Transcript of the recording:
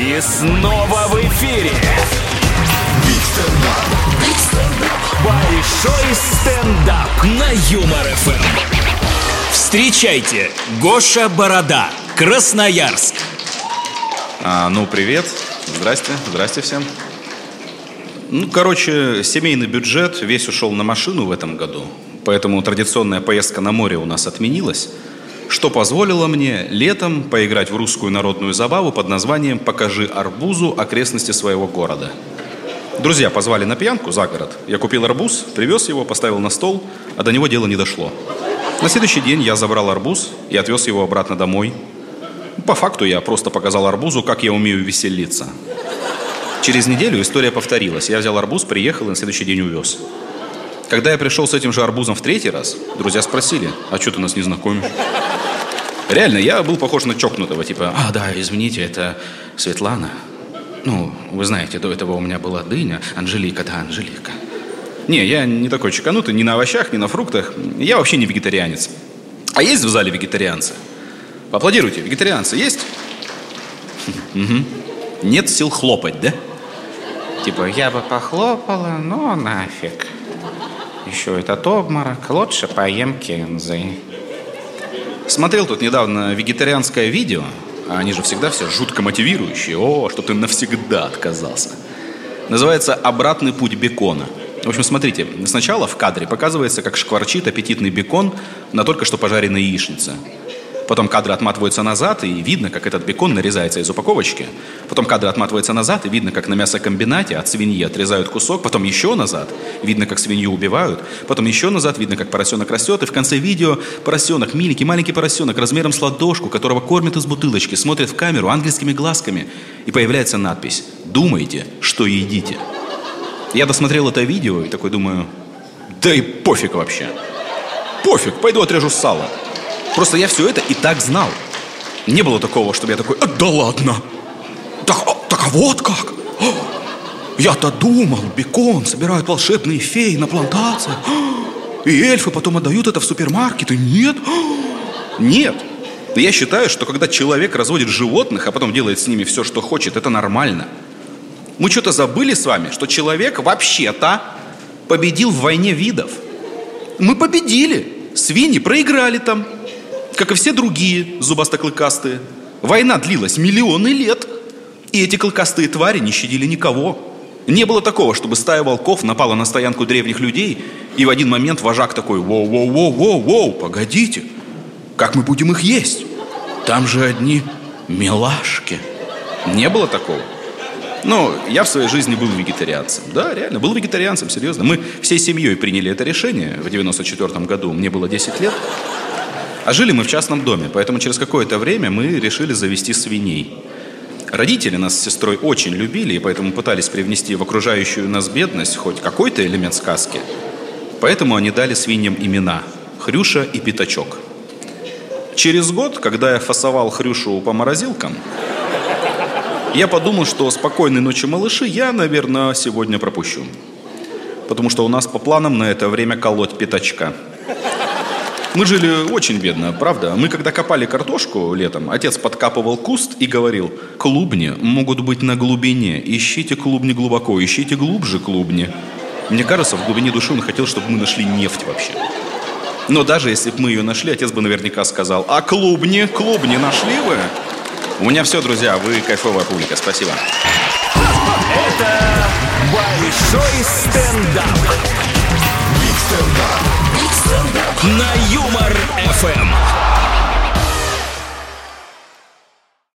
И снова в эфире. Большой стендап на Юмор ФМ. Встречайте, Гоша Борода, Красноярск. А, ну, привет. Здрасте. Здрасте всем. Ну, короче, семейный бюджет весь ушел на машину в этом году. Поэтому традиционная поездка на море у нас отменилась. Что позволило мне летом поиграть в русскую народную забаву под названием «Покажи арбузу окрестности своего города». Друзья позвали на пьянку за город. Я купил арбуз, привез его, поставил на стол, а до него дело не дошло. На следующий день я забрал арбуз и отвез его обратно домой. По факту я просто показал арбузу, как я умею веселиться. Через неделю история повторилась. Я взял арбуз, приехал и на следующий день увез. Когда я пришел с этим же арбузом в третий раз, друзья спросили, а что ты нас не знакомишь? Реально, я был похож на чокнутого, типа, а, да, извините, это Светлана. Ну, вы знаете, до этого у меня была дыня, Анжелика, да, Анжелика. Не, я не такой чеканутый, ни на овощах, ни на фруктах. Я вообще не вегетарианец. А есть в зале вегетарианцы? Поаплодируйте, вегетарианцы есть? Угу. Нет сил хлопать, да? Типа, я бы похлопала, но нафиг. Еще этот обморок, лучше поем кинзы. Смотрел тут недавно вегетарианское видео. Они же всегда все жутко мотивирующие. О, что ты навсегда отказался. Называется «Обратный путь бекона». В общем, смотрите, сначала в кадре показывается, как шкварчит аппетитный бекон на только что пожаренной яичнице. Потом кадры отматываются назад, и видно, как этот бекон нарезается из упаковочки. Потом кадры отматываются назад, и видно, как на мясокомбинате от свиньи отрезают кусок. Потом еще назад, видно, как свинью убивают. Потом еще назад, видно, как поросенок растет. И в конце видео поросенок, миленький, маленький поросенок, размером с ладошку, которого кормят из бутылочки, смотрит в камеру ангельскими глазками. И появляется надпись «Думайте, что едите». Я досмотрел это видео и такой думаю, да и пофиг вообще. Пофиг, пойду отрежу сало. Просто я все это и так знал. Не было такого, чтобы я такой, а, да ладно. Так, а, так а вот как? Я-то думал, бекон собирают волшебные феи на плантациях. И эльфы потом отдают это в супермаркеты. Нет. Нет. Я считаю, что когда человек разводит животных, а потом делает с ними все, что хочет, это нормально. Мы что-то забыли с вами, что человек вообще-то победил в войне видов. Мы победили. Свиньи проиграли там как и все другие зубастоклыкастые. Война длилась миллионы лет, и эти клыкастые твари не щадили никого. Не было такого, чтобы стая волков напала на стоянку древних людей, и в один момент вожак такой «Воу-воу-воу-воу-воу, погодите, как мы будем их есть? Там же одни милашки». Не было такого. Но я в своей жизни был вегетарианцем. Да, реально, был вегетарианцем, серьезно. Мы всей семьей приняли это решение в 94 году. Мне было 10 лет. А жили мы в частном доме, поэтому через какое-то время мы решили завести свиней. Родители нас с сестрой очень любили, и поэтому пытались привнести в окружающую нас бедность хоть какой-то элемент сказки. Поэтому они дали свиньям имена – Хрюша и Пятачок. Через год, когда я фасовал Хрюшу по морозилкам, я подумал, что «Спокойной ночи, малыши» я, наверное, сегодня пропущу. Потому что у нас по планам на это время колоть пятачка – мы жили очень бедно, правда. Мы когда копали картошку летом, отец подкапывал куст и говорил, клубни могут быть на глубине, ищите клубни глубоко, ищите глубже клубни. Мне кажется, в глубине души он хотел, чтобы мы нашли нефть вообще. Но даже если бы мы ее нашли, отец бы наверняка сказал, а клубни, клубни нашли вы? У меня все, друзья, вы кайфовая публика, спасибо. Это большой стендап. Биг стендап. Биг стендап. На FM.